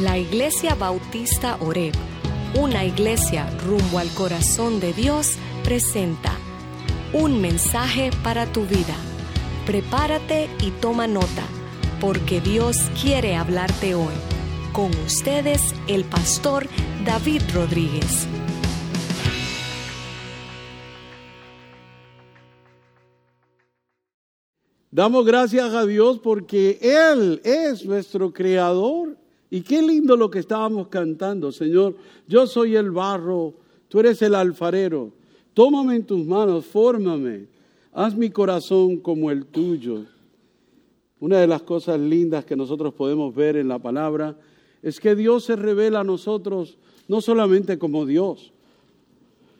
La Iglesia Bautista Oreb, una iglesia rumbo al corazón de Dios, presenta un mensaje para tu vida. Prepárate y toma nota, porque Dios quiere hablarte hoy. Con ustedes, el pastor David Rodríguez. Damos gracias a Dios porque Él es nuestro creador. Y qué lindo lo que estábamos cantando, Señor. Yo soy el barro, tú eres el alfarero. Tómame en tus manos, fórmame. Haz mi corazón como el tuyo. Una de las cosas lindas que nosotros podemos ver en la palabra es que Dios se revela a nosotros no solamente como Dios,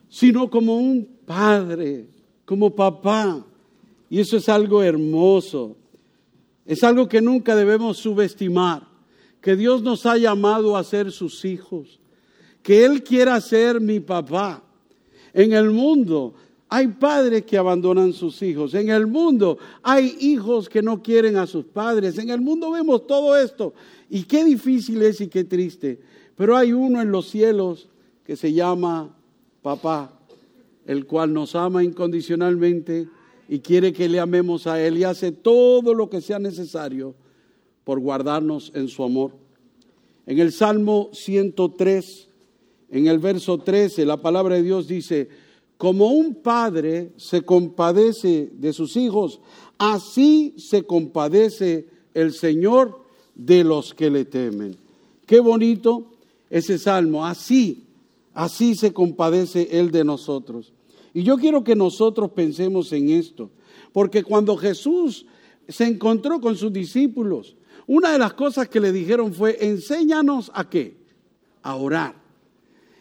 sino como un padre, como papá y eso es algo hermoso. Es algo que nunca debemos subestimar. Que Dios nos ha llamado a ser sus hijos. Que Él quiera ser mi papá. En el mundo hay padres que abandonan sus hijos. En el mundo hay hijos que no quieren a sus padres. En el mundo vemos todo esto. Y qué difícil es y qué triste. Pero hay uno en los cielos que se llama papá, el cual nos ama incondicionalmente y quiere que le amemos a Él y hace todo lo que sea necesario por guardarnos en su amor. En el Salmo 103, en el verso 13, la palabra de Dios dice, como un padre se compadece de sus hijos, así se compadece el Señor de los que le temen. Qué bonito ese salmo, así, así se compadece Él de nosotros. Y yo quiero que nosotros pensemos en esto, porque cuando Jesús se encontró con sus discípulos, una de las cosas que le dijeron fue, enséñanos a qué? A orar.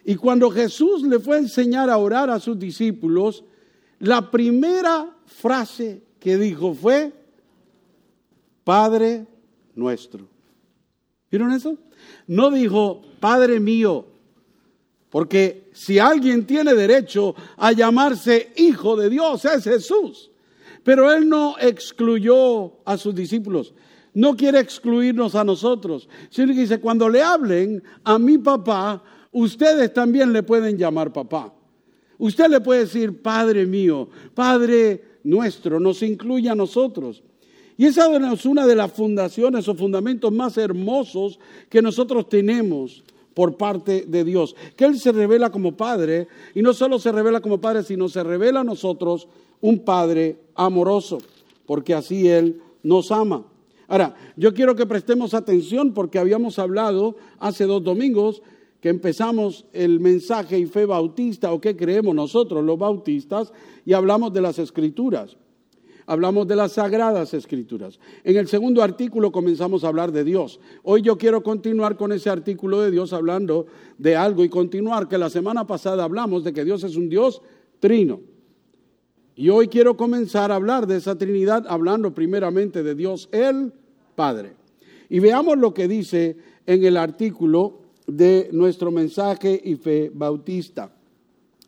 Y cuando Jesús le fue a enseñar a orar a sus discípulos, la primera frase que dijo fue, Padre nuestro. ¿Vieron eso? No dijo, Padre mío, porque si alguien tiene derecho a llamarse hijo de Dios, es Jesús. Pero Él no excluyó a sus discípulos. No quiere excluirnos a nosotros. Sino que dice, cuando le hablen a mi papá, ustedes también le pueden llamar papá. Usted le puede decir, Padre mío, Padre nuestro, nos incluye a nosotros. Y esa es una de las fundaciones o fundamentos más hermosos que nosotros tenemos por parte de Dios. Que Él se revela como Padre y no solo se revela como Padre, sino se revela a nosotros un Padre amoroso, porque así Él nos ama. Ahora, yo quiero que prestemos atención porque habíamos hablado hace dos domingos que empezamos el mensaje y fe bautista o qué creemos nosotros los bautistas y hablamos de las escrituras hablamos de las sagradas escrituras. En el segundo artículo comenzamos a hablar de Dios. Hoy yo quiero continuar con ese artículo de Dios hablando de algo y continuar que la semana pasada hablamos de que Dios es un Dios trino. Y hoy quiero comenzar a hablar de esa Trinidad hablando primeramente de Dios el Padre. Y veamos lo que dice en el artículo de nuestro mensaje y fe bautista.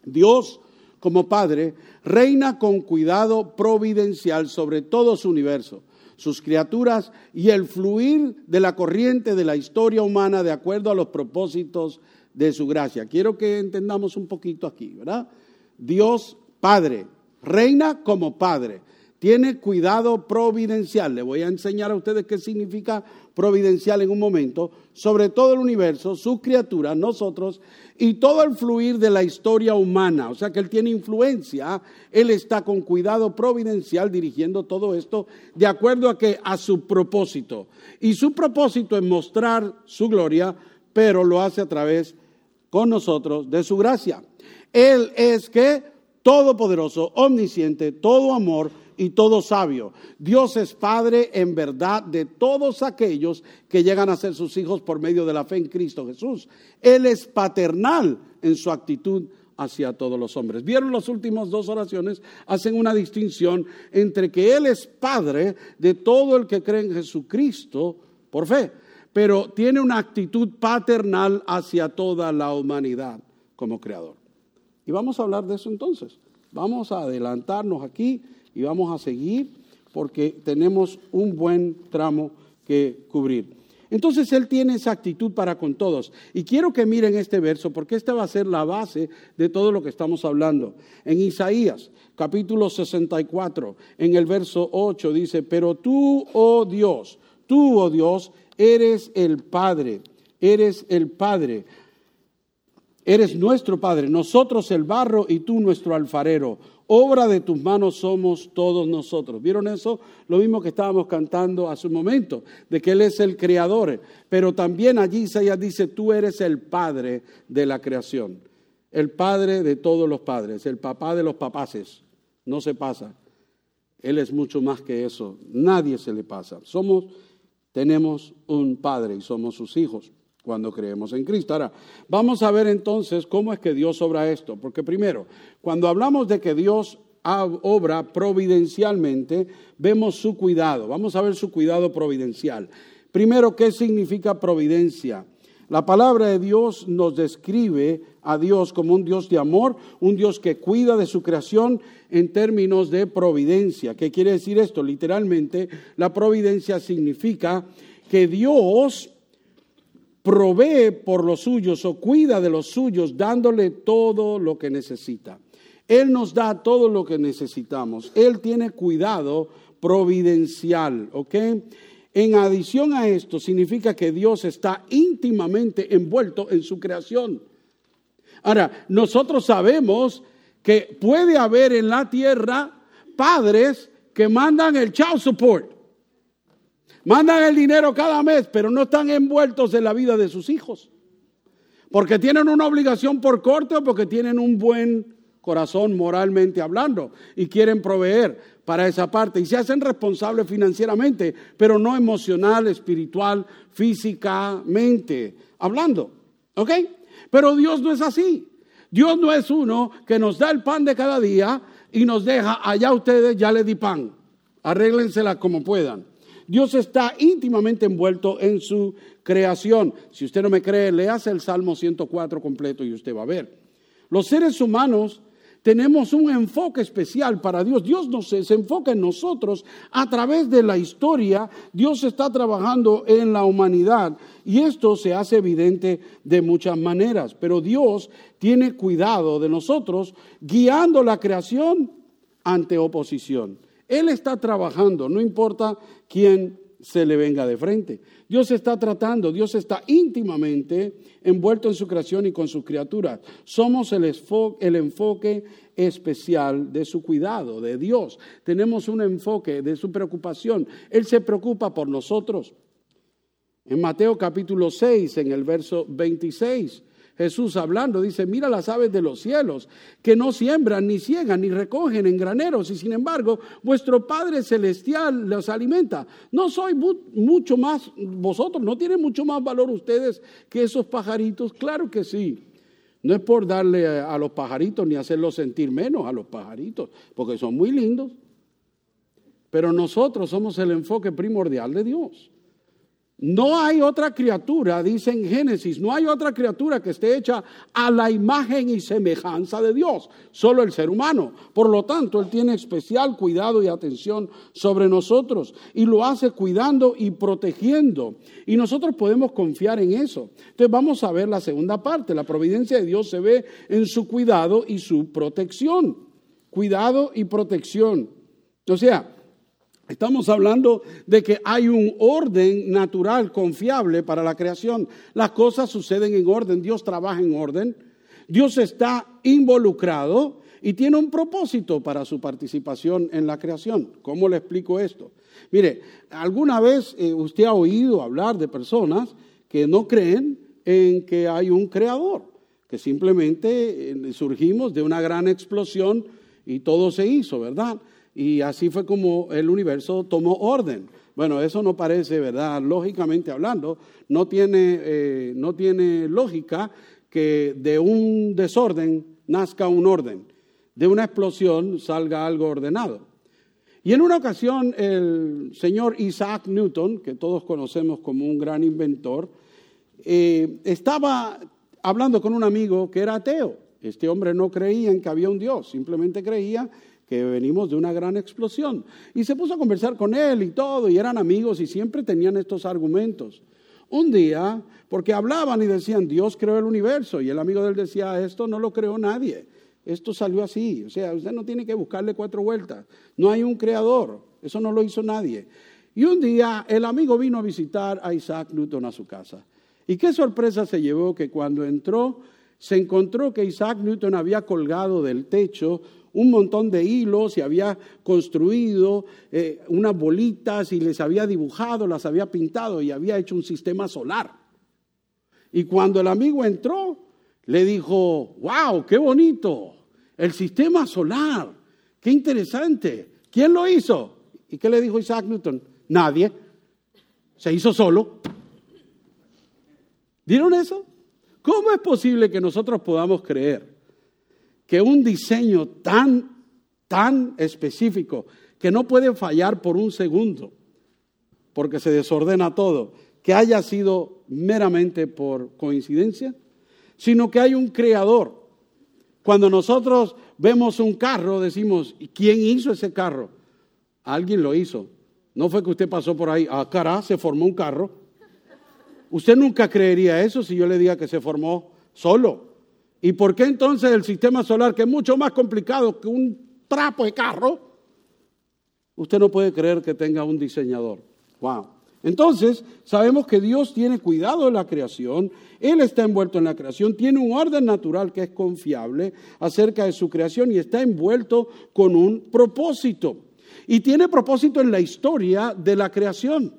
Dios como Padre, reina con cuidado providencial sobre todo su universo, sus criaturas y el fluir de la corriente de la historia humana de acuerdo a los propósitos de su gracia. Quiero que entendamos un poquito aquí, ¿verdad? Dios Padre, reina como Padre tiene cuidado providencial. Le voy a enseñar a ustedes qué significa providencial en un momento, sobre todo el universo, sus criaturas, nosotros, y todo el fluir de la historia humana. O sea que Él tiene influencia, Él está con cuidado providencial dirigiendo todo esto de acuerdo a que a su propósito. Y su propósito es mostrar su gloria, pero lo hace a través con nosotros de su gracia. Él es que todopoderoso, omnisciente, todo amor, y todo sabio. Dios es Padre en verdad de todos aquellos que llegan a ser sus hijos por medio de la fe en Cristo Jesús. Él es paternal en su actitud hacia todos los hombres. Vieron las últimas dos oraciones, hacen una distinción entre que Él es Padre de todo el que cree en Jesucristo por fe, pero tiene una actitud paternal hacia toda la humanidad como creador. Y vamos a hablar de eso entonces. Vamos a adelantarnos aquí y vamos a seguir porque tenemos un buen tramo que cubrir. Entonces Él tiene esa actitud para con todos. Y quiero que miren este verso porque esta va a ser la base de todo lo que estamos hablando. En Isaías, capítulo 64, en el verso 8 dice, pero tú, oh Dios, tú, oh Dios, eres el Padre, eres el Padre. Eres nuestro Padre, nosotros el barro y tú nuestro alfarero. Obra de tus manos somos todos nosotros. ¿Vieron eso? Lo mismo que estábamos cantando hace un momento, de que Él es el creador. Pero también allí Isaías dice, tú eres el Padre de la creación. El Padre de todos los padres, el papá de los papaces. No se pasa. Él es mucho más que eso. Nadie se le pasa. Somos, tenemos un Padre y somos sus hijos cuando creemos en Cristo. Ahora, vamos a ver entonces cómo es que Dios obra esto, porque primero, cuando hablamos de que Dios obra providencialmente, vemos su cuidado. Vamos a ver su cuidado providencial. Primero, ¿qué significa providencia? La palabra de Dios nos describe a Dios como un Dios de amor, un Dios que cuida de su creación en términos de providencia. ¿Qué quiere decir esto? Literalmente, la providencia significa que Dios provee por los suyos o cuida de los suyos dándole todo lo que necesita. Él nos da todo lo que necesitamos. Él tiene cuidado providencial, ¿ok? En adición a esto, significa que Dios está íntimamente envuelto en su creación. Ahora, nosotros sabemos que puede haber en la tierra padres que mandan el child support. Mandan el dinero cada mes, pero no están envueltos en la vida de sus hijos. Porque tienen una obligación por corte o porque tienen un buen corazón moralmente hablando y quieren proveer para esa parte y se hacen responsables financieramente, pero no emocional, espiritual, físicamente hablando. ¿Ok? Pero Dios no es así. Dios no es uno que nos da el pan de cada día y nos deja, allá ustedes ya le di pan, arréglensela como puedan. Dios está íntimamente envuelto en su creación. Si usted no me cree, léase el Salmo 104 completo y usted va a ver. Los seres humanos tenemos un enfoque especial para Dios. Dios nos, se enfoca en nosotros a través de la historia. Dios está trabajando en la humanidad y esto se hace evidente de muchas maneras. Pero Dios tiene cuidado de nosotros guiando la creación ante oposición. Él está trabajando, no importa quién se le venga de frente. Dios está tratando, Dios está íntimamente envuelto en su creación y con sus criaturas. Somos el, enfoque especial de su cuidado, de Dios. Tenemos un enfoque de su preocupación. Él se preocupa por nosotros. En Mateo capítulo 6, en el verso 26, Jesús hablando, dice, mira las aves de los cielos, que no siembran, ni ciegan, ni recogen en graneros, y sin embargo vuestro Padre Celestial los alimenta. No soy mucho más, vosotros, no tienen mucho más valor ustedes que esos pajaritos. Claro que sí. No es por darle a los pajaritos ni hacerlos sentir menos a los pajaritos, porque son muy lindos. Pero nosotros somos el enfoque primordial de Dios. No hay otra criatura, dice en Génesis, no hay otra criatura que esté hecha a la imagen y semejanza de Dios, solo el ser humano. Por lo tanto, Él tiene especial cuidado y atención sobre nosotros y lo hace cuidando y protegiendo. Y nosotros podemos confiar en eso. Entonces vamos a ver la segunda parte. La providencia de Dios se ve en su cuidado y su protección. Cuidado y protección. O sea, Estamos hablando de que hay un orden natural, confiable para la creación. Las cosas suceden en orden, Dios trabaja en orden, Dios está involucrado y tiene un propósito para su participación en la creación. ¿Cómo le explico esto? Mire, alguna vez eh, usted ha oído hablar de personas que no creen en que hay un creador, que simplemente eh, surgimos de una gran explosión y todo se hizo, ¿verdad? Y así fue como el universo tomó orden. Bueno, eso no parece, ¿verdad? Lógicamente hablando, no tiene, eh, no tiene lógica que de un desorden nazca un orden, de una explosión salga algo ordenado. Y en una ocasión el señor Isaac Newton, que todos conocemos como un gran inventor, eh, estaba hablando con un amigo que era ateo. Este hombre no creía en que había un Dios, simplemente creía que venimos de una gran explosión. Y se puso a conversar con él y todo, y eran amigos y siempre tenían estos argumentos. un día, porque hablaban y decían, Dios creó el universo, y el amigo de él decía, esto no lo creó nadie, esto salió así, o sea, usted no tiene que buscarle cuatro vueltas, no hay un creador, eso no lo hizo nadie. Y un día el amigo vino a visitar a Isaac Newton a su casa. Y qué sorpresa se llevó que cuando entró se encontró que Isaac Newton había colgado del techo un montón de hilos y había construido eh, unas bolitas y les había dibujado, las había pintado y había hecho un sistema solar. Y cuando el amigo entró, le dijo, wow, qué bonito, el sistema solar, qué interesante. ¿Quién lo hizo? ¿Y qué le dijo Isaac Newton? Nadie. Se hizo solo. ¿Vieron eso? ¿Cómo es posible que nosotros podamos creer que un diseño tan, tan específico, que no puede fallar por un segundo, porque se desordena todo, que haya sido meramente por coincidencia, sino que hay un creador. Cuando nosotros vemos un carro, decimos, ¿quién hizo ese carro? Alguien lo hizo. No fue que usted pasó por ahí, ah, cara, se formó un carro. Usted nunca creería eso si yo le diga que se formó solo. ¿Y por qué entonces el sistema solar, que es mucho más complicado que un trapo de carro, usted no puede creer que tenga un diseñador? Wow. Entonces, sabemos que Dios tiene cuidado de la creación, Él está envuelto en la creación, tiene un orden natural que es confiable acerca de su creación y está envuelto con un propósito. Y tiene propósito en la historia de la creación.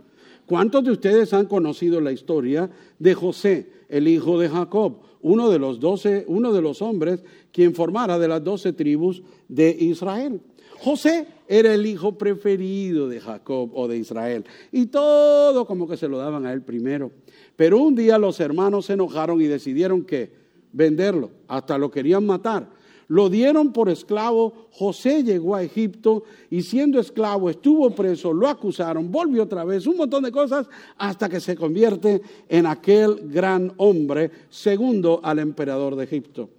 ¿Cuántos de ustedes han conocido la historia de José, el hijo de Jacob, uno de los doce, uno de los hombres quien formara de las doce tribus de Israel? José era el hijo preferido de Jacob o de Israel y todo como que se lo daban a él primero. Pero un día los hermanos se enojaron y decidieron que venderlo, hasta lo querían matar. Lo dieron por esclavo, José llegó a Egipto y siendo esclavo estuvo preso, lo acusaron, volvió otra vez, un montón de cosas, hasta que se convierte en aquel gran hombre segundo al emperador de Egipto.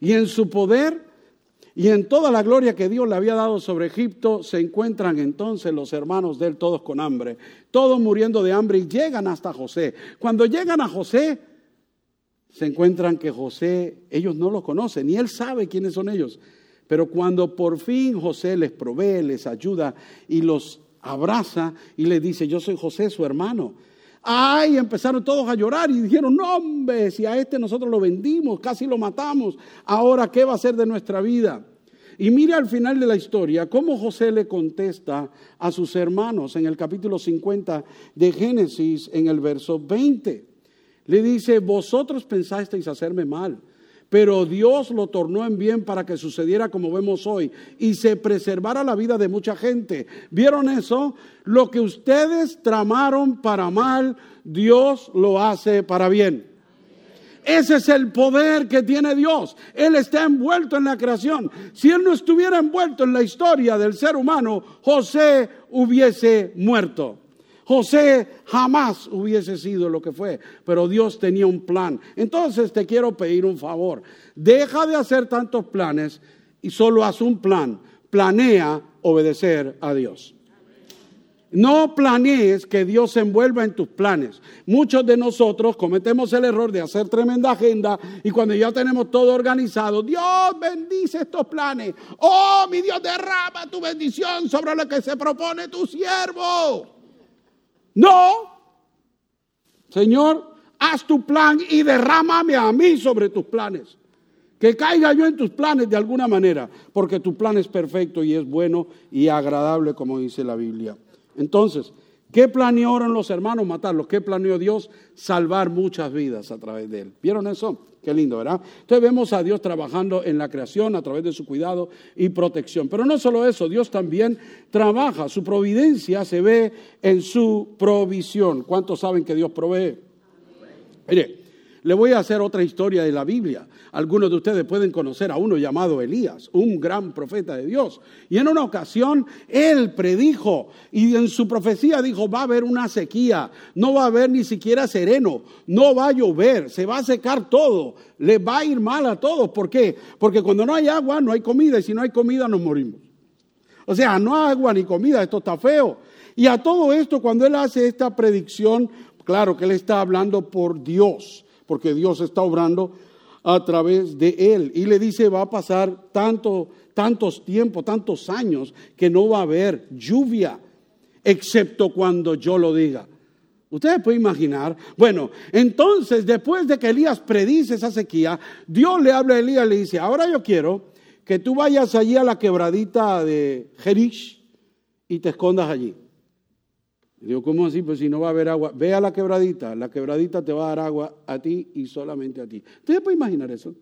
Y en su poder y en toda la gloria que Dios le había dado sobre Egipto, se encuentran entonces los hermanos de él todos con hambre, todos muriendo de hambre y llegan hasta José. Cuando llegan a José, se encuentran que José, ellos no lo conocen, ni él sabe quiénes son ellos. Pero cuando por fin José les provee, les ayuda y los abraza y les dice, yo soy José, su hermano. Ay, empezaron todos a llorar y dijeron, no hombre, si a este nosotros lo vendimos, casi lo matamos, ahora ¿qué va a ser de nuestra vida? Y mire al final de la historia cómo José le contesta a sus hermanos en el capítulo 50 de Génesis, en el verso 20. Le dice, vosotros pensasteis hacerme mal, pero Dios lo tornó en bien para que sucediera como vemos hoy y se preservara la vida de mucha gente. ¿Vieron eso? Lo que ustedes tramaron para mal, Dios lo hace para bien. Ese es el poder que tiene Dios. Él está envuelto en la creación. Si Él no estuviera envuelto en la historia del ser humano, José hubiese muerto. José jamás hubiese sido lo que fue, pero Dios tenía un plan. Entonces te quiero pedir un favor. Deja de hacer tantos planes y solo haz un plan. Planea obedecer a Dios. No planees que Dios se envuelva en tus planes. Muchos de nosotros cometemos el error de hacer tremenda agenda y cuando ya tenemos todo organizado, Dios bendice estos planes. Oh, mi Dios, derrama tu bendición sobre lo que se propone tu siervo. No. Señor, haz tu plan y derrámame a mí sobre tus planes. Que caiga yo en tus planes de alguna manera, porque tu plan es perfecto y es bueno y agradable, como dice la Biblia. Entonces, ¿qué planearon los hermanos matarlos? ¿Qué planeó Dios? Salvar muchas vidas a través de él. ¿Vieron eso? Qué lindo, ¿verdad? Entonces vemos a Dios trabajando en la creación a través de su cuidado y protección. Pero no solo eso, Dios también trabaja. Su providencia se ve en su provisión. ¿Cuántos saben que Dios provee? Mire, le voy a hacer otra historia de la Biblia. Algunos de ustedes pueden conocer a uno llamado Elías, un gran profeta de Dios. Y en una ocasión él predijo y en su profecía dijo, va a haber una sequía, no va a haber ni siquiera sereno, no va a llover, se va a secar todo, le va a ir mal a todos. ¿Por qué? Porque cuando no hay agua no hay comida y si no hay comida nos morimos. O sea, no hay agua ni comida, esto está feo. Y a todo esto, cuando él hace esta predicción, Claro que él está hablando por Dios, porque Dios está obrando a través de él. Y le dice, va a pasar tanto, tantos tiempos, tantos años, que no va a haber lluvia, excepto cuando yo lo diga. Ustedes pueden imaginar. Bueno, entonces después de que Elías predice esa sequía, Dios le habla a Elías y le dice, ahora yo quiero que tú vayas allí a la quebradita de Jerish y te escondas allí. Digo, ¿cómo así? Pues si no va a haber agua, ve a la quebradita, la quebradita te va a dar agua a ti y solamente a ti. ¿Ustedes pueden imaginar eso?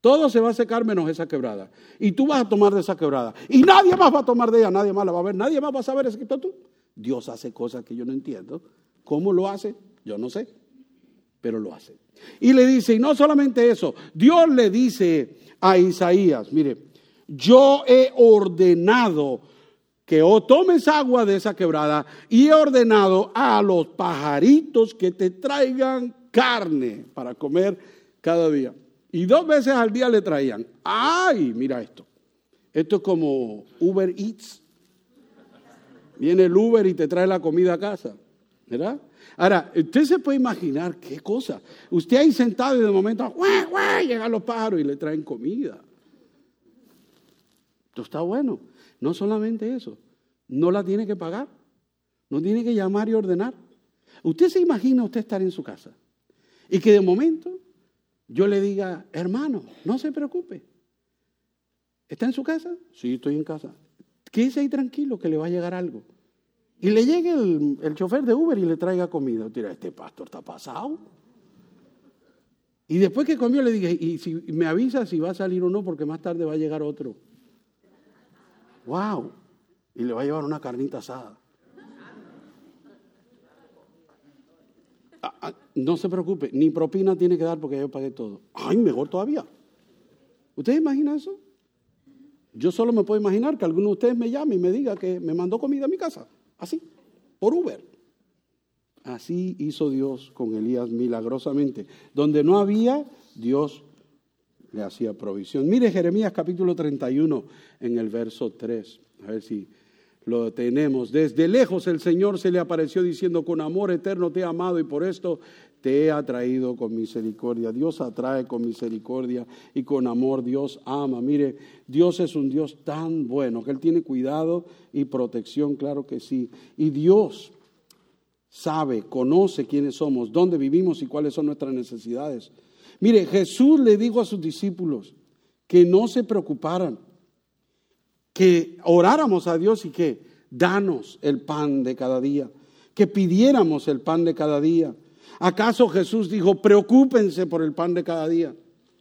Todo se va a secar menos esa quebrada. Y tú vas a tomar de esa quebrada. Y nadie más va a tomar de ella, nadie más la va a ver, nadie más va a saber excepto tú. Dios hace cosas que yo no entiendo. ¿Cómo lo hace? Yo no sé, pero lo hace. Y le dice, y no solamente eso, Dios le dice a Isaías, mire, yo he ordenado que o tomes agua de esa quebrada y he ordenado a los pajaritos que te traigan carne para comer cada día. Y dos veces al día le traían. ¡Ay! Mira esto. Esto es como Uber Eats. Viene el Uber y te trae la comida a casa. ¿Verdad? Ahora, usted se puede imaginar qué cosa. Usted ahí sentado y de momento, llegan los pájaros y le traen comida. Esto está bueno. No solamente eso, no la tiene que pagar, no tiene que llamar y ordenar. Usted se imagina usted estar en su casa y que de momento yo le diga, hermano, no se preocupe. ¿Está en su casa? Sí, estoy en casa. Quédese ahí tranquilo que le va a llegar algo y le llegue el, chofer de Uber y le traiga comida. Tira, este pastor está pasado. Y después que comió le dije, y si me avisa si va a salir o no, porque más tarde va a llegar otro. ¡Wow! Y le va a llevar una carnita asada. Ah, ah, no se preocupe, ni propina tiene que dar porque yo pagué todo. ¡Ay, mejor todavía! ¿Ustedes imaginan eso? Yo solo me puedo imaginar que alguno de ustedes me llame y me diga que me mandó comida a mi casa. Así, por Uber. Así hizo Dios con Elías milagrosamente. Donde no había, Dios le hacía provisión. Mire Jeremías capítulo 31 en el verso 3. A ver si lo tenemos. Desde lejos el Señor se le apareció diciendo, con amor eterno te he amado y por esto te he atraído con misericordia. Dios atrae con misericordia y con amor Dios ama. Mire, Dios es un Dios tan bueno que Él tiene cuidado y protección, claro que sí. Y Dios sabe, conoce quiénes somos, dónde vivimos y cuáles son nuestras necesidades. Mire, Jesús le dijo a sus discípulos que no se preocuparan, que oráramos a Dios y que danos el pan de cada día, que pidiéramos el pan de cada día. ¿Acaso Jesús dijo, preocúpense por el pan de cada día?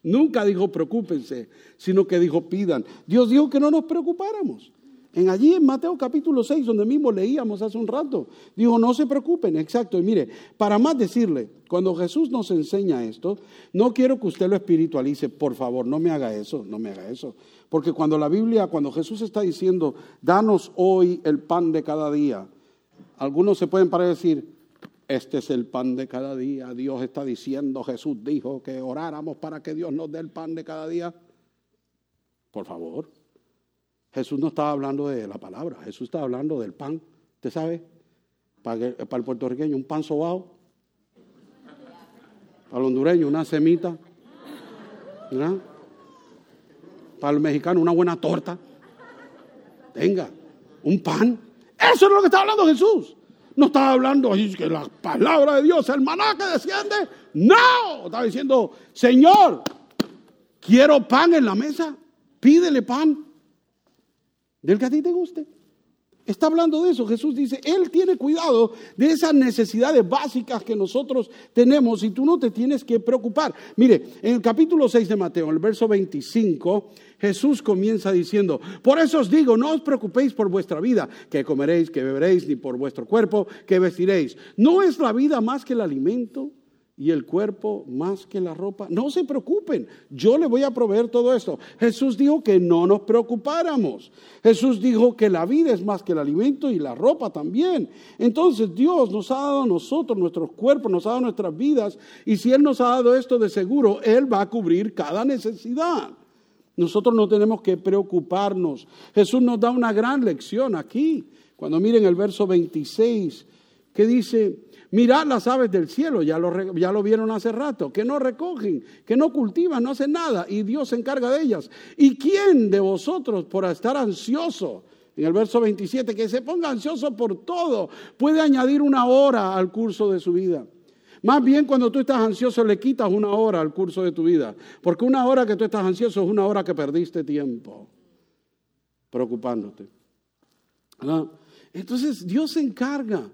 Nunca dijo preocúpense, sino que dijo pidan. Dios dijo que no nos preocupáramos. En allí en Mateo capítulo 6, donde mismo leíamos hace un rato, dijo, no se preocupen, exacto. Y mire, para más decirle, cuando Jesús nos enseña esto, no quiero que usted lo espiritualice, por favor, no me haga eso, no me haga eso. Porque cuando la Biblia, cuando Jesús está diciendo, danos hoy el pan de cada día, algunos se pueden parar decir, este es el pan de cada día. Dios está diciendo, Jesús dijo que oráramos para que Dios nos dé el pan de cada día. Por favor. Jesús no estaba hablando de la palabra, Jesús estaba hablando del pan. ¿Usted sabe? Para, el puertorriqueño, un pan sobao. Para el hondureño, una semita. Para el mexicano, una buena torta. Venga, un pan. Eso es lo que está hablando Jesús. No estaba hablando que la palabra de Dios, el maná que desciende. No, estaba diciendo, Señor, quiero pan en la mesa. Pídele pan del que a ti te guste. Está hablando de eso. Jesús dice, Él tiene cuidado de esas necesidades básicas que nosotros tenemos y tú no te tienes que preocupar. Mire, en el capítulo 6 de Mateo, en el verso 25, Jesús comienza diciendo, por eso os digo, no os preocupéis por vuestra vida, que comeréis, que beberéis, ni por vuestro cuerpo, que vestiréis. ¿No es la vida más que el alimento? Y el cuerpo más que la ropa. No se preocupen, yo le voy a proveer todo esto. Jesús dijo que no nos preocupáramos. Jesús dijo que la vida es más que el alimento y la ropa también. Entonces Dios nos ha dado a nosotros nuestros cuerpos, nos ha dado nuestras vidas y si Él nos ha dado esto de seguro, Él va a cubrir cada necesidad. Nosotros no tenemos que preocuparnos. Jesús nos da una gran lección aquí. Cuando miren el verso 26, que dice, mirad las aves del cielo, ya lo, ya lo vieron hace rato, que no recogen, que no cultivan, no hacen nada, y Dios se encarga de ellas. ¿Y quién de vosotros por estar ansioso? En el verso 27, que se ponga ansioso por todo, puede añadir una hora al curso de su vida. Más bien cuando tú estás ansioso le quitas una hora al curso de tu vida, porque una hora que tú estás ansioso es una hora que perdiste tiempo preocupándote. Entonces Dios se encarga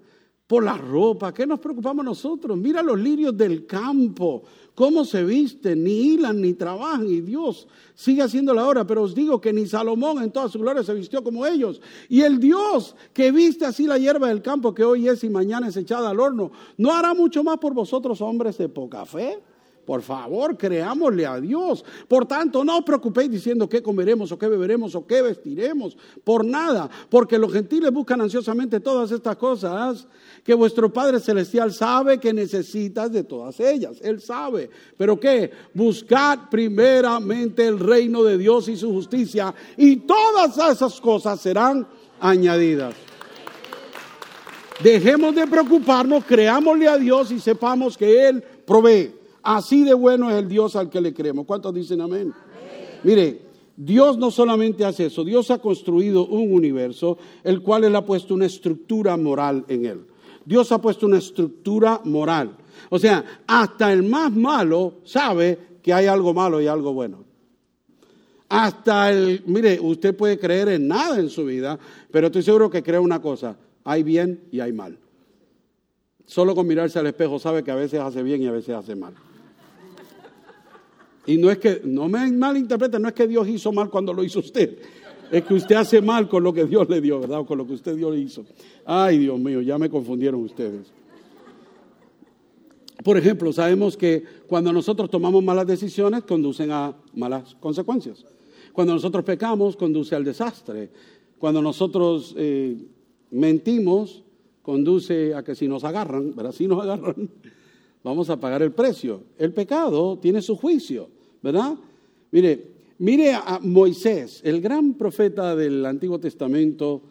por la ropa. ¿Qué nos preocupamos nosotros? Mira los lirios del campo, cómo se visten, ni hilan ni trabajan, y Dios sigue haciendo la obra. Pero os digo que ni Salomón en toda su gloria se vistió como ellos. Y el Dios que viste así la hierba del campo, que hoy es y mañana es echada al horno, ¿no hará mucho más por vosotros, hombres de poca fe? Por favor, creámosle a Dios. Por tanto, no os preocupéis diciendo qué comeremos o qué beberemos o qué vestiremos. Por nada, porque los gentiles buscan ansiosamente todas estas cosas que vuestro Padre Celestial sabe que necesitas de todas ellas. Él sabe. Pero qué? Buscad primeramente el reino de Dios y su justicia y todas esas cosas serán añadidas. Dejemos de preocuparnos, creámosle a Dios y sepamos que Él provee. Así de bueno es el Dios al que le creemos. ¿Cuántos dicen amén? Mire, Dios no solamente hace eso, Dios ha construido un universo, el cual Él ha puesto una estructura moral en él. Dios ha puesto una estructura moral. O sea, hasta el más malo sabe que hay algo malo y algo bueno. Hasta el, mire, usted puede creer en nada en su vida, pero estoy seguro que cree una cosa, hay bien y hay mal. Solo con mirarse al espejo sabe que a veces hace bien y a veces hace mal. Y no es que, no me malinterpreten, no es que Dios hizo mal cuando lo hizo usted. Es que usted hace mal con lo que Dios le dio, ¿verdad? Con lo que usted Dios le hizo. Ay, Dios mío, ya me confundieron ustedes. Por ejemplo, sabemos que cuando nosotros tomamos malas decisiones, conducen a malas consecuencias. Cuando nosotros pecamos, conduce al desastre. Cuando nosotros eh, mentimos, conduce a que si nos agarran, ¿verdad? Si nos agarran, vamos a pagar el precio. El pecado tiene su juicio, ¿verdad? Mire, mire a Moisés, el gran profeta del Antiguo Testamento,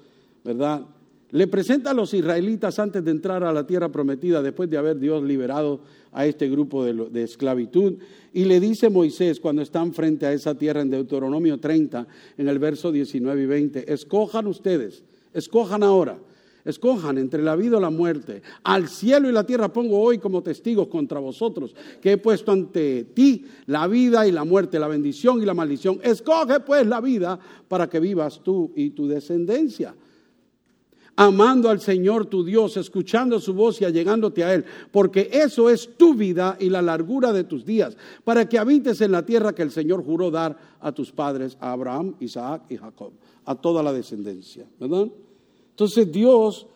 ¿verdad? Le presenta a los israelitas antes de entrar a la tierra prometida, después de haber Dios liberado a este grupo de, esclavitud. Y le dice Moisés, cuando están frente a esa tierra en Deuteronomio 30, en el verso 19 y 20, escojan ustedes, escojan ahora Escojan entre la vida o la muerte. Al cielo y la tierra pongo hoy como testigos contra vosotros, que he puesto ante ti la vida y la muerte, la bendición y la maldición. Escoge pues la vida para que vivas tú y tu descendencia. Amando al Señor tu Dios, escuchando su voz y allegándote a Él, porque eso es tu vida y la largura de tus días, para que habites en la tierra que el Señor juró dar a tus padres, a Abraham, Isaac y Jacob, a toda la descendencia. ¿Verdad? Entonces Dios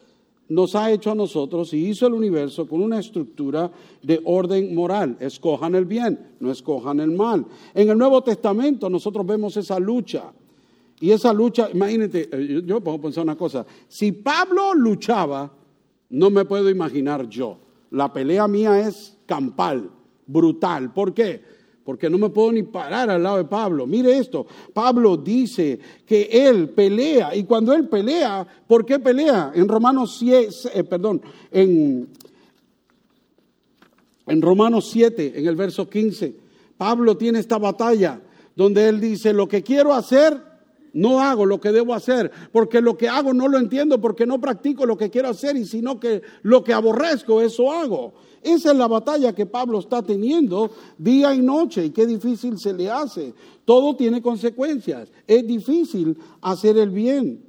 nos ha hecho a nosotros y hizo el universo con una estructura de orden moral. Escojan el bien, no escojan el mal. En el Nuevo Testamento nosotros vemos esa lucha. Y esa lucha, imagínate, eh, yo puedo pensar una cosa, si Pablo luchaba, no me puedo imaginar yo. La pelea mía es campal, brutal. ¿Por qué? Porque no me puedo ni parar al lado de Pablo. Mire esto, Pablo dice que él pelea y cuando él pelea, ¿por qué pelea? En Romanos 7, eh, perdón, en, en Romanos 7, en el verso 15, Pablo tiene esta batalla donde él dice, lo que quiero hacer, no hago lo que debo hacer, porque lo que hago no lo entiendo, porque no practico lo que quiero hacer, y sino que lo que aborrezco, eso hago. Esa es la batalla que Pablo está teniendo día y noche y qué difícil se le hace. Todo tiene consecuencias. Es difícil hacer el bien.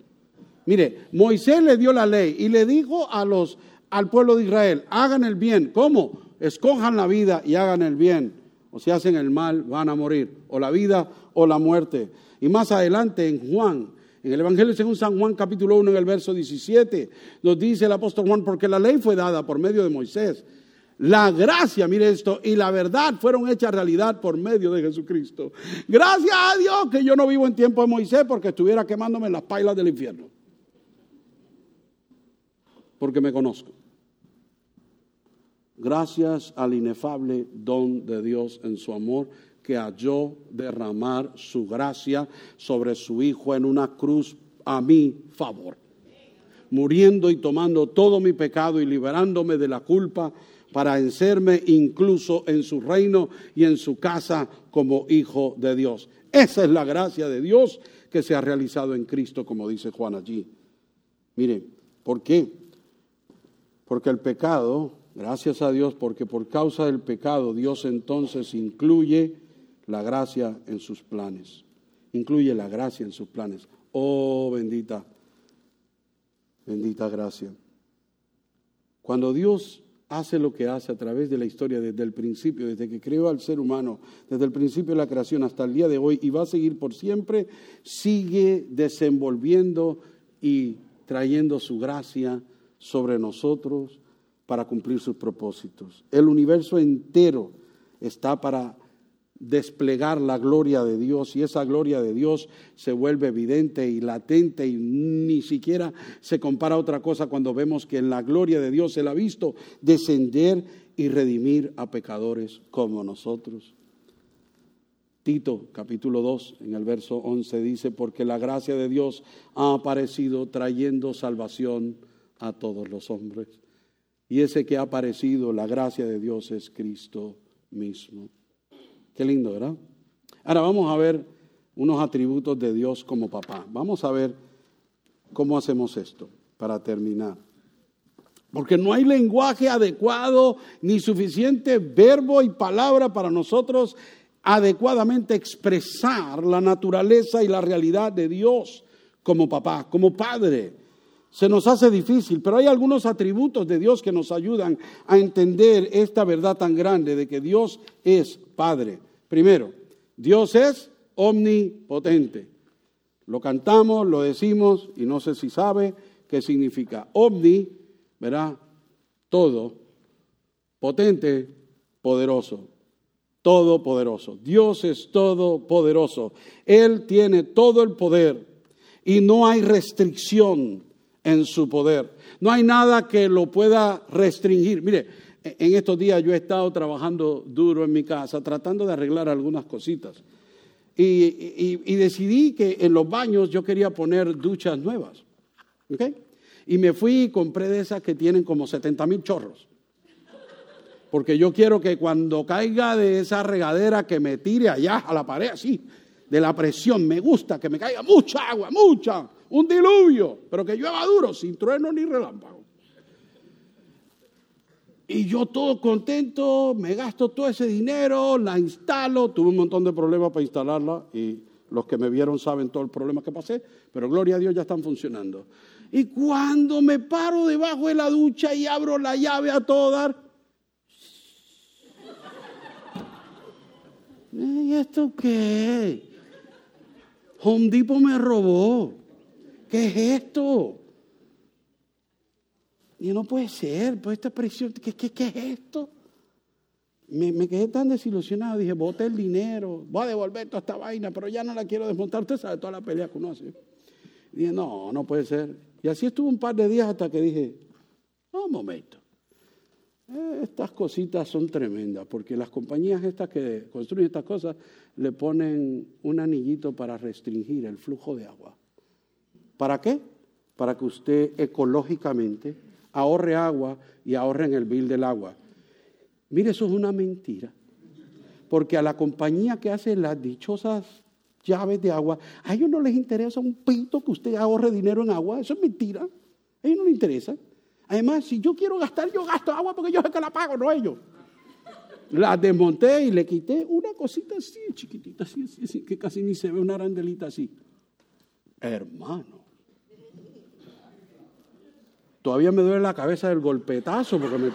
Mire, Moisés le dio la ley y le dijo a los, al pueblo de Israel, hagan el bien. ¿Cómo? Escojan la vida y hagan el bien. O si hacen el mal, van a morir. O la vida o la muerte. Y más adelante en Juan, en el Evangelio según San Juan capítulo 1 en el verso 17, nos dice el apóstol Juan, porque la ley fue dada por medio de Moisés la gracia, mire esto, y la verdad fueron hechas realidad por medio de Jesucristo. Gracias a Dios que yo no vivo en tiempo de Moisés porque estuviera quemándome en las pailas del infierno. Porque me conozco. Gracias al inefable don de Dios en su amor que halló derramar su gracia sobre su Hijo en una cruz a mi favor. muriendo y tomando todo mi pecado y liberándome de la culpa para vencerme incluso en su reino y en su casa como hijo de Dios. Esa es la gracia de Dios que se ha realizado en Cristo, como dice Juan allí. Mire, ¿por qué? Porque el pecado, gracias a Dios, porque por causa del pecado Dios entonces incluye la gracia en sus planes. Incluye la gracia en sus planes. Oh, bendita, bendita gracia. Cuando Dios hace lo que hace a través de la historia desde el principio, desde que creó al ser humano, desde el principio de la creación hasta el día de hoy y va a seguir por siempre, sigue desenvolviendo y trayendo su gracia sobre nosotros para cumplir sus propósitos. El universo entero está para desplegar la gloria de Dios y esa gloria de Dios se vuelve evidente y latente y ni siquiera se compara a otra cosa cuando vemos que en la gloria de Dios Él ha visto descender y redimir a pecadores como nosotros. Tito capítulo 2 en el verso 11 dice, porque la gracia de Dios ha aparecido trayendo salvación a todos los hombres. Y ese que ha aparecido, la gracia de Dios es Cristo mismo. Qué lindo, ¿verdad? Ahora vamos a ver unos atributos de Dios como papá. Vamos a ver cómo hacemos esto para terminar. Porque no hay lenguaje adecuado ni suficiente verbo y palabra para nosotros adecuadamente expresar la naturaleza y la realidad de Dios como papá, como padre. Se nos hace difícil, pero hay algunos atributos de Dios que nos ayudan a entender esta verdad tan grande de que Dios es Padre. Primero, Dios es omnipotente. Lo cantamos, lo decimos y no sé si sabe qué significa. Omni, ¿verdad? Todo. Potente, poderoso. Todopoderoso. Dios es todopoderoso. Él tiene todo el poder y no hay restricción en su poder. No hay nada que lo pueda restringir. Mire, en estos días yo he estado trabajando duro en mi casa, tratando de arreglar algunas cositas. Y, decidí que en los baños yo quería poner duchas nuevas. Y me fui y compré de esas que tienen como 70 mil chorros. Porque yo quiero que cuando caiga de esa regadera que me tire allá a la pared, así, de la presión, me gusta que me caiga mucha agua, mucha, un diluvio, pero que llueva duro, sin trueno ni relámpago. Y yo todo contento, me gasto todo ese dinero, la instalo, tuve un montón de problemas para instalarla y los que me vieron saben todo el problema que pasé, pero gloria a Dios ya están funcionando. Y cuando me paro debajo de la ducha y abro la llave a todo dar, ¿y esto qué? Home Depot me robó. ¿Qué es esto? Y no puede ser, pues esta presión, ¿qué, qué, es esto? Me, quedé tan desilusionado, dije, bote el dinero, voy a devolver toda esta vaina, pero ya no la quiero desmontar. Usted sabe toda la pelea que uno hace. Dije, no, no puede ser. Y así estuvo un par de días hasta que dije, un momento. Eh, estas cositas son tremendas, porque las compañías estas que construyen estas cosas le ponen un anillito para restringir el flujo de agua. ¿Para qué? Para que usted ecológicamente ahorre agua y ahorre en el bill del agua. Mire, eso es una mentira. Porque a la compañía que hace las dichosas llaves de agua, a ellos no les interesa un pito que usted ahorre dinero en agua. Eso es mentira. A ellos no les interesa. Además, si yo quiero gastar, yo gasto agua porque yo sé que la pago, no ellos. La desmonté y le quité una cosita así, chiquitita, así, así, que casi ni se ve una arandelita así. Hermano. Todavía me duele la cabeza del golpetazo porque me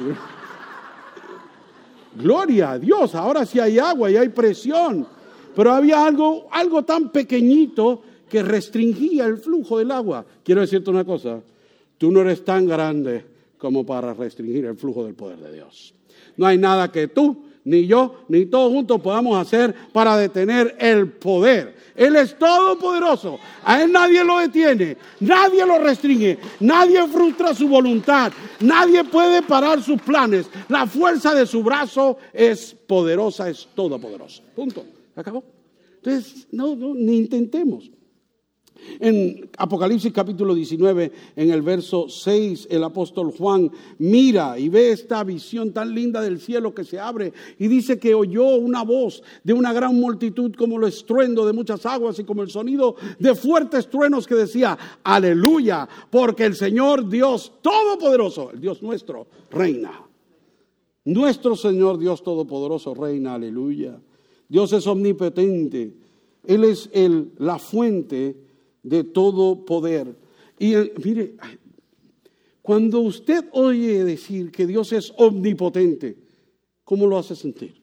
Gloria a Dios, ahora sí hay agua y hay presión. Pero había algo, algo tan pequeñito que restringía el flujo del agua. Quiero decirte una cosa, tú no eres tan grande como para restringir el flujo del poder de Dios. No hay nada que tú ni yo, ni todos juntos podamos hacer para detener el poder. Él es todopoderoso. A Él nadie lo detiene, nadie lo restringe, nadie frustra su voluntad, nadie puede parar sus planes. La fuerza de su brazo es poderosa, es todopoderosa. Punto. ¿Acabó? Entonces, no, no, ni intentemos. En Apocalipsis capítulo 19, en el verso 6, el apóstol Juan mira y ve esta visión tan linda del cielo que se abre y dice que oyó una voz de una gran multitud como el estruendo de muchas aguas y como el sonido de fuertes truenos que decía, aleluya, porque el Señor Dios Todopoderoso, el Dios nuestro, reina. Nuestro Señor Dios Todopoderoso reina, aleluya. Dios es omnipotente. Él es el, la fuente de todo poder. Y eh, mire, cuando usted oye decir que Dios es omnipotente, ¿cómo lo hace sentir?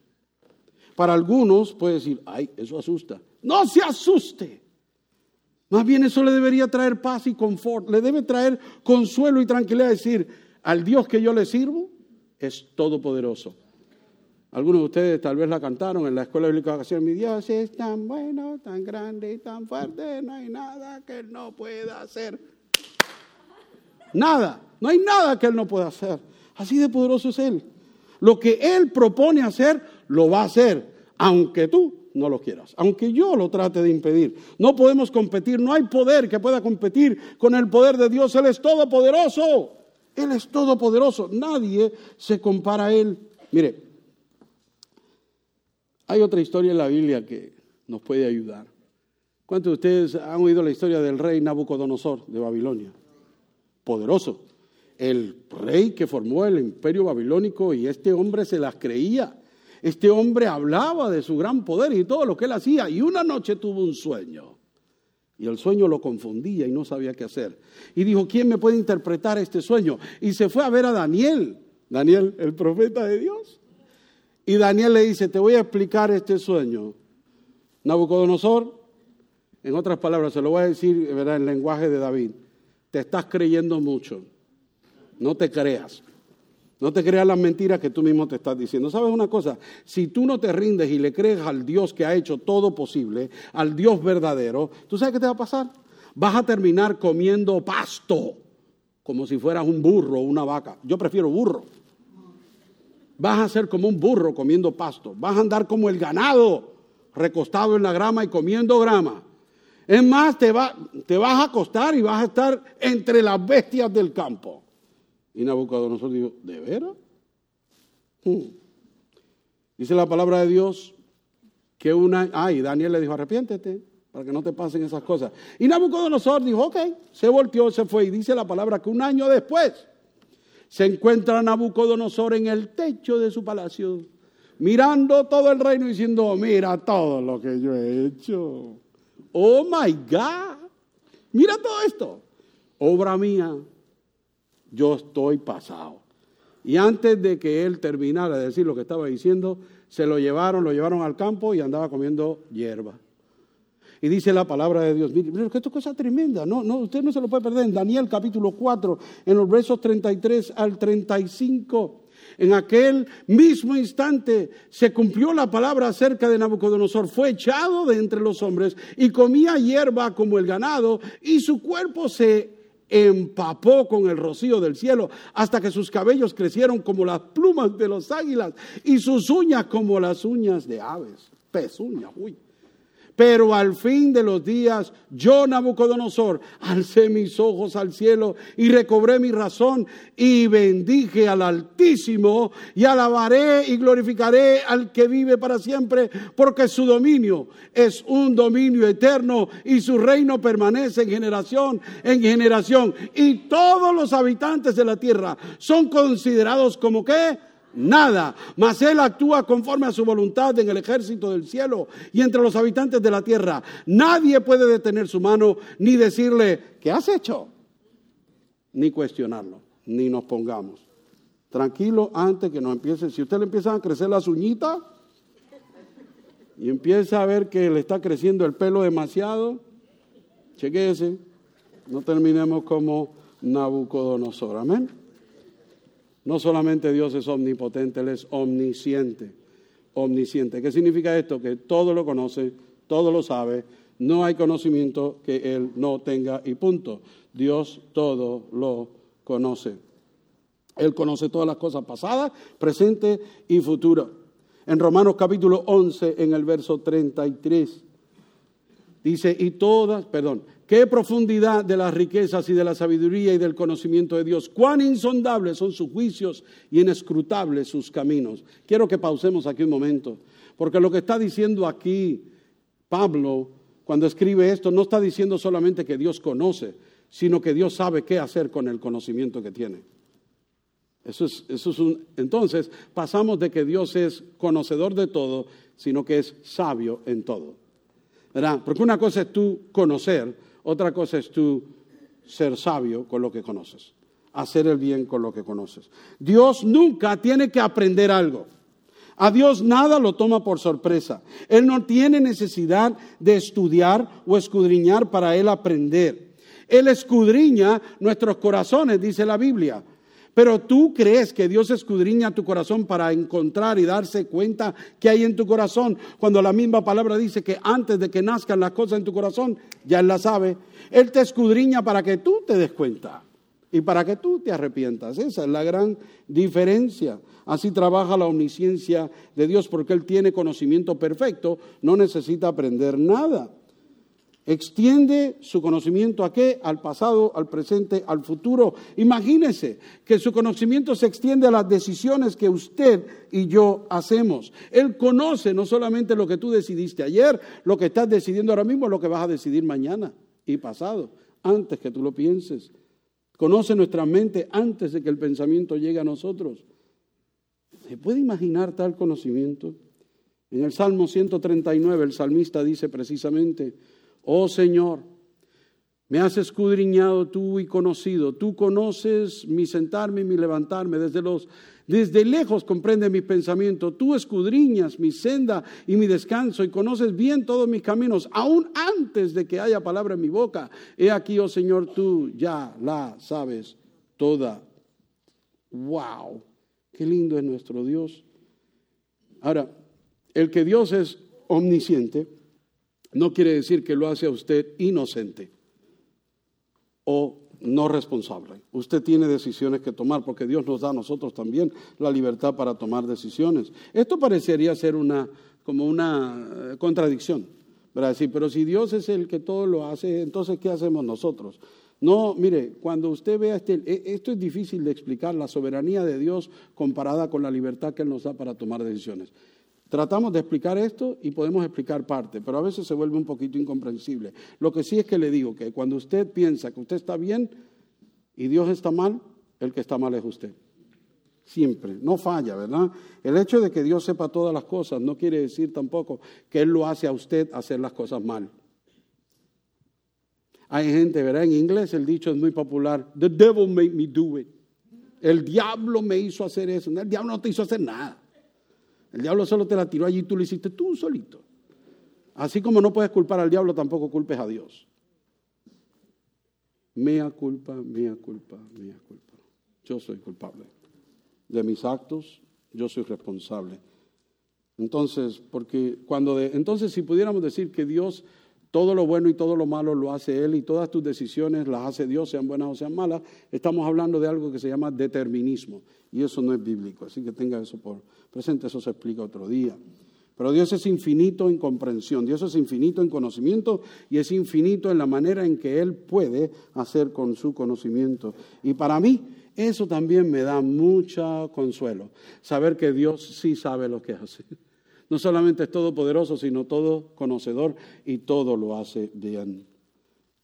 Para algunos puede decir, ay, eso asusta. No se asuste. Más bien eso le debería traer paz y confort, le debe traer consuelo y tranquilidad, decir, al Dios que yo le sirvo es todopoderoso. Algunos de ustedes tal vez la cantaron en la escuela de vacación. Mi Dios es tan bueno, tan grande y tan fuerte, no hay nada que Él no pueda hacer. Nada, no hay nada que Él no pueda hacer. Así de poderoso es Él. Lo que Él propone hacer, lo va a hacer, aunque tú no lo quieras, aunque yo lo trate de impedir. No podemos competir, no hay poder que pueda competir con el poder de Dios. Él es todopoderoso. Él es todopoderoso. Nadie se compara a Él. Mire, hay otra historia en la Biblia que nos puede ayudar. ¿Cuántos de ustedes han oído la historia del rey Nabucodonosor de Babilonia? Poderoso. El rey que formó el imperio babilónico y este hombre se las creía. Este hombre hablaba de su gran poder y todo lo que él hacía. Y una noche tuvo un sueño. Y el sueño lo confundía y no sabía qué hacer. Y dijo, ¿quién me puede interpretar este sueño? Y se fue a ver a Daniel. Daniel, el profeta de Dios. Y Daniel le dice, te voy a explicar este sueño. Nabucodonosor, en otras palabras, se lo voy a decir ¿verdad? en lenguaje de David, te estás creyendo mucho. No te creas. No te creas las mentiras que tú mismo te estás diciendo. ¿Sabes una cosa? Si tú no te rindes y le crees al Dios que ha hecho todo posible, al Dios verdadero, ¿tú sabes qué te va a pasar? Vas a terminar comiendo pasto, como si fueras un burro o una vaca. Yo prefiero burro vas a ser como un burro comiendo pasto, vas a andar como el ganado recostado en la grama y comiendo grama. Es más, te, vas a acostar y vas a estar entre las bestias del campo. Y Nabucodonosor dijo, ¿de veras? Hmm. Dice la palabra de Dios que una... Ay, Daniel le dijo, arrepiéntete para que no te pasen esas cosas. Y Nabucodonosor dijo, ok, se volteó, se fue. Y dice la palabra que un año después se encuentra Nabucodonosor en el techo de su palacio, mirando todo el reino diciendo, mira todo lo que yo he hecho. Oh my God, mira todo esto. Obra mía, yo estoy pasado. Y antes de que él terminara de decir lo que estaba diciendo, se lo llevaron, lo llevaron al campo y andaba comiendo hierba. Y dice la palabra de Dios, mire, esto es cosa tremenda, no, no, usted no se lo puede perder. En Daniel capítulo 4, en los versos 33 al 35, en aquel mismo instante se cumplió la palabra acerca de Nabucodonosor. Fue echado de entre los hombres y comía hierba como el ganado y su cuerpo se empapó con el rocío del cielo hasta que sus cabellos crecieron como las plumas de los águilas y sus uñas como las uñas de aves. Pezuñas, uy. Pero al fin de los días, yo, Nabucodonosor, alcé mis ojos al cielo y recobré mi razón y bendije al Altísimo y alabaré y glorificaré al que vive para siempre, porque su dominio es un dominio eterno y su reino permanece en generación en generación. Y todos los habitantes de la tierra son considerados como que nada, mas Él actúa conforme a su voluntad en el ejército del cielo y entre los habitantes de la tierra. Nadie puede detener su mano ni decirle, ¿qué has hecho? Ni cuestionarlo, ni nos pongamos. Tranquilo antes que nos empiece, si usted le empieza a crecer las uñitas y empieza a ver que le está creciendo el pelo demasiado, chequese, no terminemos como Nabucodonosor, amén. No solamente Dios es omnipotente, Él es omnisciente. Omnisciente. ¿Qué significa esto? Que todo lo conoce, todo lo sabe, no hay conocimiento que Él no tenga y punto. Dios todo lo conoce. Él conoce todas las cosas pasadas, presentes y futuras. En Romanos capítulo 11, en el verso 33, dice, y todas, perdón, qué profundidad de las riquezas y de la sabiduría y del conocimiento de Dios. Cuán insondables son sus juicios y inescrutables sus caminos. Quiero que pausemos aquí un momento, porque lo que está diciendo aquí Pablo cuando escribe esto no está diciendo solamente que Dios conoce, sino que Dios sabe qué hacer con el conocimiento que tiene. Eso es, eso es un, entonces pasamos de que Dios es conocedor de todo, sino que es sabio en todo. Porque una cosa es tú conocer, otra cosa es tú ser sabio con lo que conoces, hacer el bien con lo que conoces. Dios nunca tiene que aprender algo. A Dios nada lo toma por sorpresa. Él no tiene necesidad de estudiar o escudriñar para Él aprender. Él escudriña nuestros corazones, dice la Biblia. Pero tú crees que Dios escudriña tu corazón para encontrar y darse cuenta que hay en tu corazón, cuando la misma palabra dice que antes de que nazcan las cosas en tu corazón, ya Él las sabe. Él te escudriña para que tú te des cuenta y para que tú te arrepientas. Esa es la gran diferencia. Así trabaja la omnisciencia de Dios porque Él tiene conocimiento perfecto, no necesita aprender nada. Extiende su conocimiento a qué? Al pasado, al presente, al futuro. Imagínese que su conocimiento se extiende a las decisiones que usted y yo hacemos. Él conoce no solamente lo que tú decidiste ayer, lo que estás decidiendo ahora mismo, lo que vas a decidir mañana y pasado, antes que tú lo pienses. Conoce nuestra mente antes de que el pensamiento llegue a nosotros. ¿Se puede imaginar tal conocimiento? En el Salmo 139 el salmista dice precisamente, oh Señor, me has escudriñado tú y conocido, tú conoces mi sentarme y mi levantarme, desde, los, desde lejos comprende mi pensamiento, tú escudriñas mi senda y mi descanso y conoces bien todos mis caminos, aún antes de que haya palabra en mi boca. He aquí, oh Señor, tú ya la sabes toda. ¡Wow! Qué lindo es nuestro Dios. Ahora, el que Dios es omnisciente no quiere decir que lo hace a usted inocente o no responsable. Usted tiene decisiones que tomar porque Dios nos da a nosotros también la libertad para tomar decisiones. Esto parecería ser una como una eh, contradicción, ¿verdad? Sí, pero si Dios es el que todo lo hace, entonces ¿qué hacemos nosotros? No, mire, cuando usted vea este, e, esto es difícil de explicar, la soberanía de Dios comparada con la libertad que Él nos da para tomar decisiones. Tratamos de explicar esto y podemos explicar parte, pero a veces se vuelve un poquito incomprensible. Lo que sí es que le digo que cuando usted piensa que usted está bien y Dios está mal, el que está mal es usted. Siempre, no falla, ¿verdad? El hecho de que Dios sepa todas las cosas no quiere decir tampoco que Él lo hace a usted hacer las cosas mal. Hay gente, ¿verdad? En inglés el dicho es muy popular. The devil made me do it. El diablo me hizo hacer eso. El diablo no te hizo hacer nada. El diablo solo te la tiró allí y tú lo hiciste tú solito. Así como no puedes culpar al diablo, tampoco culpes a Dios. Mea culpa, mea culpa, mea culpa. Yo soy culpable. De mis actos, yo soy responsable. Entonces, porque cuando de, entonces si pudiéramos decir que Dios todo lo bueno y todo lo malo lo hace Él y todas tus decisiones las hace Dios, sean buenas o sean malas. Estamos hablando de algo que se llama determinismo y eso no es bíblico, así que tenga eso por presente, eso se explica otro día. Pero Dios es infinito en comprensión, Dios es infinito en conocimiento y es infinito en la manera en que Él puede hacer con su conocimiento. Y para mí eso también me da mucho consuelo, saber que Dios sí sabe lo que hace. No solamente es todopoderoso, sino todo conocedor y todo lo hace bien.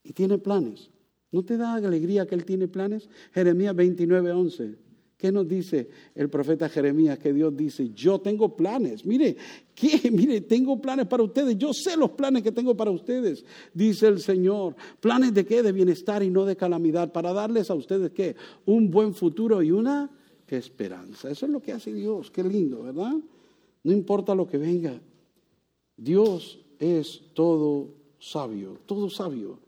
Y tiene planes. ¿No te da alegría que Él tiene planes? Jeremías 29, 11. ¿Qué nos dice el profeta Jeremías? Que Dios dice, yo tengo planes. Mire, ¿qué? Mire, tengo planes para ustedes. Yo sé los planes que tengo para ustedes, dice el Señor. ¿Planes de qué? De bienestar y no de calamidad. Para darles a ustedes qué? Un buen futuro y una esperanza. Eso es lo que hace Dios. Qué lindo, ¿verdad? No importa lo que venga. Dios es todo sabio, todo sabio,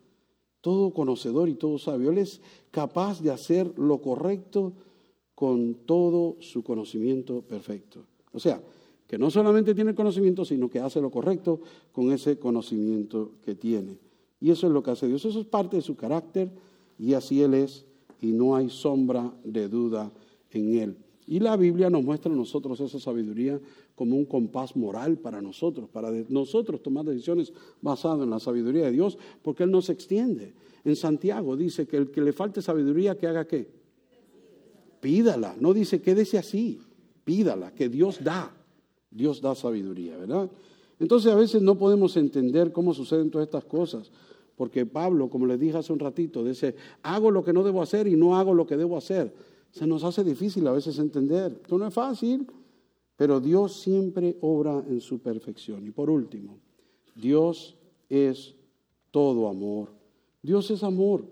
todo conocedor y todo sabio. Él es capaz de hacer lo correcto con todo su conocimiento perfecto. O sea, que no solamente tiene conocimiento, sino que hace lo correcto con ese conocimiento que tiene. Y eso es lo que hace Dios. Eso es parte de su carácter y así Él es y no hay sombra de duda en Él. Y la Biblia nos muestra a nosotros esa sabiduría como un compás moral para nosotros, para nosotros tomar decisiones basadas en la sabiduría de Dios, porque Él nos extiende. En Santiago dice que el que le falte sabiduría, que haga qué? Pídala. No dice quédese así, pídala, que Dios da. Dios da sabiduría, ¿verdad? Entonces a veces no podemos entender cómo suceden todas estas cosas. Porque Pablo, como les dije hace un ratito, dice, hago lo que no debo hacer y no hago lo que debo hacer. Se nos hace difícil a veces entender. Esto no es fácil, pero Dios siempre obra en su perfección. Y por último, Dios es todo amor. Dios es amor.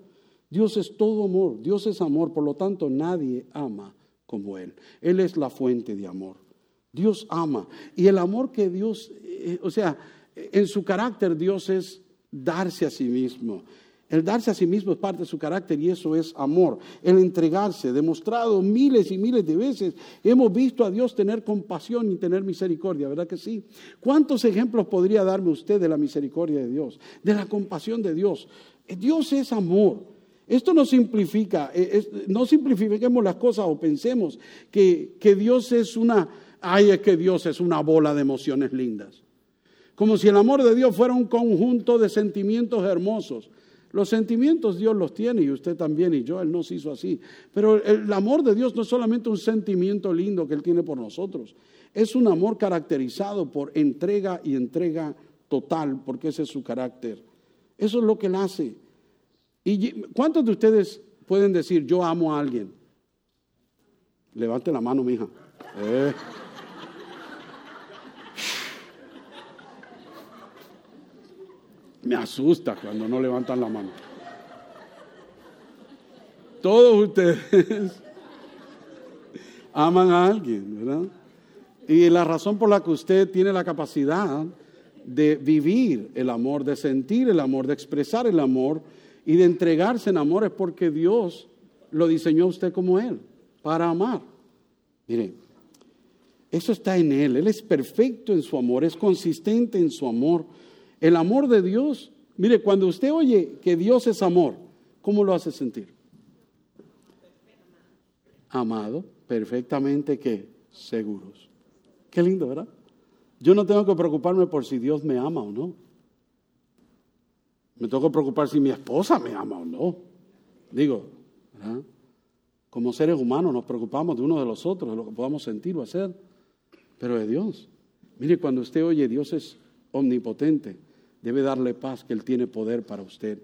Dios es todo amor. Dios es amor. Por lo tanto, nadie ama como Él. Él es la fuente de amor. Dios ama. Y el amor que Dios, eh, o sea, en su carácter Dios es darse a sí mismo. El darse a sí mismo es parte de su carácter y eso es amor. El entregarse, demostrado miles y miles de veces, hemos visto a Dios tener compasión y tener misericordia, ¿verdad que sí? ¿Cuántos ejemplos podría darme usted de la misericordia de Dios, de la compasión de Dios? Dios es amor. Esto no simplifica, eh, no simplifiquemos las cosas o pensemos que, que Dios es una, ay, es que Dios es una bola de emociones lindas. Como si el amor de Dios fuera un conjunto de sentimientos hermosos. Los sentimientos Dios los tiene y usted también y yo, Él nos hizo así. Pero el amor de Dios no es solamente un sentimiento lindo que Él tiene por nosotros, es un amor caracterizado por entrega y entrega total, porque ese es su carácter. Eso es lo que Él hace. ¿Y cuántos de ustedes pueden decir, yo amo a alguien? Levante la mano, mija. Eh. Me asusta cuando no levantan la mano. Todos ustedes aman a alguien, ¿verdad? Y la razón por la que usted tiene la capacidad de vivir el amor, de sentir el amor, de expresar el amor y de entregarse en amor es porque Dios lo diseñó a usted como Él, para amar. Mire, eso está en Él, Él es perfecto en su amor, es consistente en su amor el amor de Dios, mire, cuando usted oye que Dios es amor, ¿cómo lo hace sentir? Amado, perfectamente que seguros. Qué lindo, ¿verdad? Yo no tengo que preocuparme por si Dios me ama o no. Me tengo que preocupar si mi esposa me ama o no. Digo, ¿verdad? como seres humanos nos preocupamos de uno de los otros, de lo que podamos sentir o hacer, pero de Dios. Mire, cuando usted oye Dios es omnipotente, debe darle paz que Él tiene poder para usted.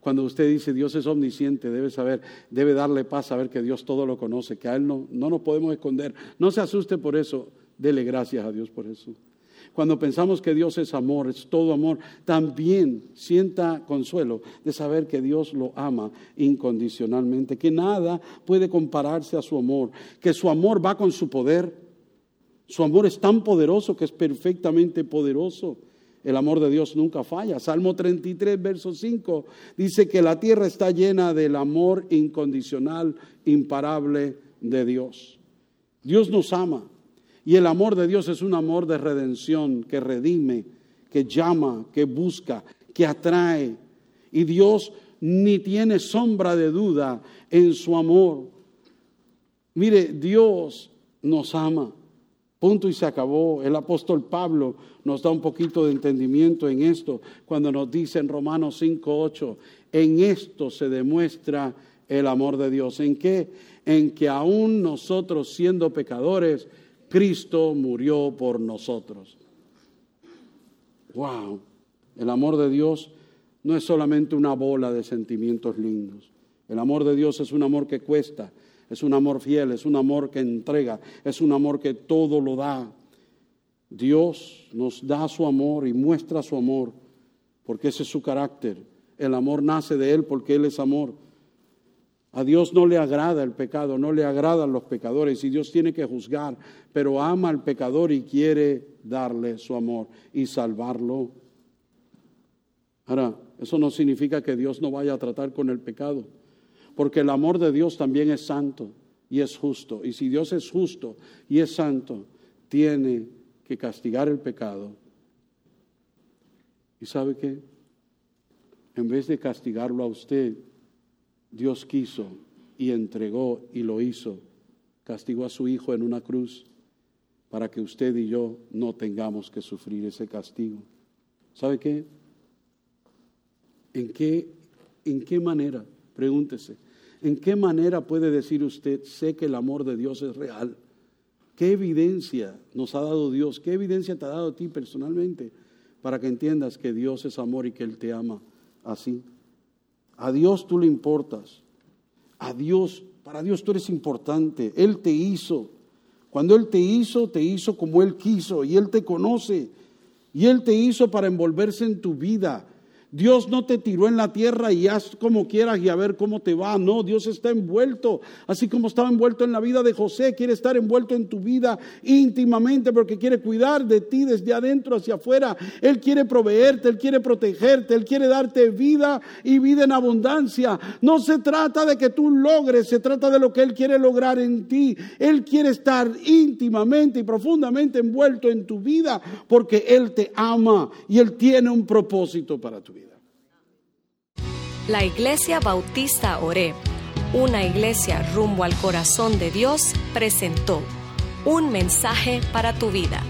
Cuando usted dice Dios es omnisciente, debe saber, debe darle paz saber que Dios todo lo conoce, que a Él no, no nos podemos esconder. No se asuste por eso, dele gracias a Dios por eso. Cuando pensamos que Dios es amor, es todo amor, también sienta consuelo de saber que Dios lo ama incondicionalmente, que nada puede compararse a su amor, que su amor va con su poder. Su amor es tan poderoso que es perfectamente poderoso. El amor de Dios nunca falla. Salmo 33, verso 5 dice que la tierra está llena del amor incondicional, imparable de Dios. Dios nos ama y el amor de Dios es un amor de redención que redime, que llama, que busca, que atrae. Y Dios ni tiene sombra de duda en su amor. Mire, Dios nos ama. Punto y se acabó. El apóstol Pablo nos da un poquito de entendimiento en esto cuando nos dice en Romanos 5:8, en esto se demuestra el amor de Dios. ¿En qué? En que aún nosotros siendo pecadores, Cristo murió por nosotros. Wow. El amor de Dios no es solamente una bola de sentimientos lindos. El amor de Dios es un amor que cuesta, es un amor fiel, es un amor que entrega, es un amor que todo lo da. Dios nos da su amor y muestra su amor porque ese es su carácter. El amor nace de Él porque Él es amor. A Dios no le agrada el pecado, no le agradan los pecadores y Dios tiene que juzgar, pero ama al pecador y quiere darle su amor y salvarlo. Ahora, eso no significa que Dios no vaya a tratar con el pecado, porque el amor de Dios también es santo y es justo. Y si Dios es justo y es santo, tiene que castigar el pecado. ¿Y sabe qué? En vez de castigarlo a usted, Dios quiso y entregó y lo hizo. Castigó a su Hijo en una cruz para que usted y yo no tengamos que sufrir ese castigo. ¿Sabe qué? ¿En qué, en qué manera? Pregúntese. ¿En qué manera puede decir usted, sé que el amor de Dios es real? ¿Qué evidencia nos ha dado Dios? ¿Qué evidencia te ha dado a ti personalmente para que entiendas que Dios es amor y que Él te ama así? A Dios tú le importas. A Dios, para Dios tú eres importante. Él te hizo. Cuando Él te hizo, te hizo como Él quiso y Él te conoce. Y Él te hizo para envolverse en tu vida. Dios no te tiró en la tierra y haz como quieras y a ver cómo te va. No, Dios está envuelto. Así como estaba envuelto en la vida de José, quiere estar envuelto en tu vida íntimamente porque quiere cuidar de ti desde adentro hacia afuera. Él quiere proveerte, Él quiere protegerte, Él quiere darte vida y vida en abundancia. No se trata de que tú logres, se trata de lo que Él quiere lograr en ti. Él quiere estar íntimamente y profundamente envuelto en tu vida porque Él te ama y Él tiene un propósito para tu vida. La Iglesia Bautista Oreb, una iglesia rumbo al corazón de Dios, presentó un mensaje para tu vida.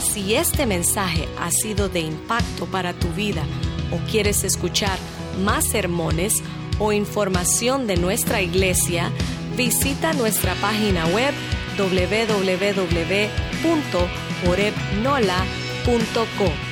Si este mensaje ha sido de impacto para tu vida o quieres escuchar más sermones o información de nuestra iglesia, visita nuestra página web www.orebnola.com